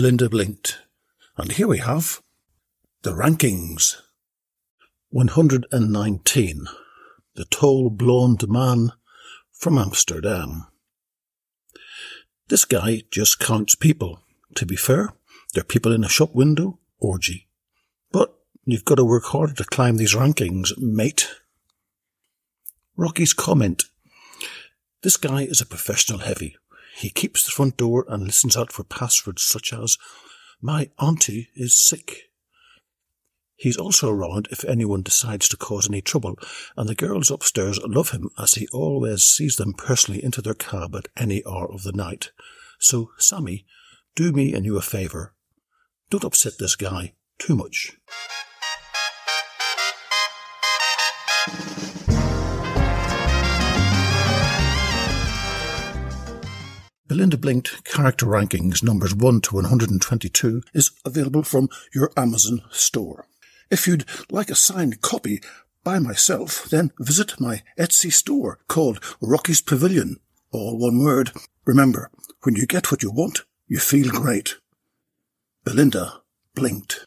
Belinda blinked. And here we have the rankings. 119. The tall blonde man from Amsterdam. This guy just counts people. To be fair, they're people in a shop window orgy. But you've got to work harder to climb these rankings, mate. Rocky's comment. This guy is a professional heavy. He keeps the front door and listens out for passwords such as, My auntie is sick. He's also around if anyone decides to cause any trouble, and the girls upstairs love him as he always sees them personally into their cab at any hour of the night. So, Sammy, do me and you a favour. Don't upset this guy too much. Belinda Blinked Character Rankings numbers 1 to 122 is available from your Amazon store. If you'd like a signed copy by myself, then visit my Etsy store called Rocky's Pavilion. All one word. Remember, when you get what you want, you feel great. Belinda blinked.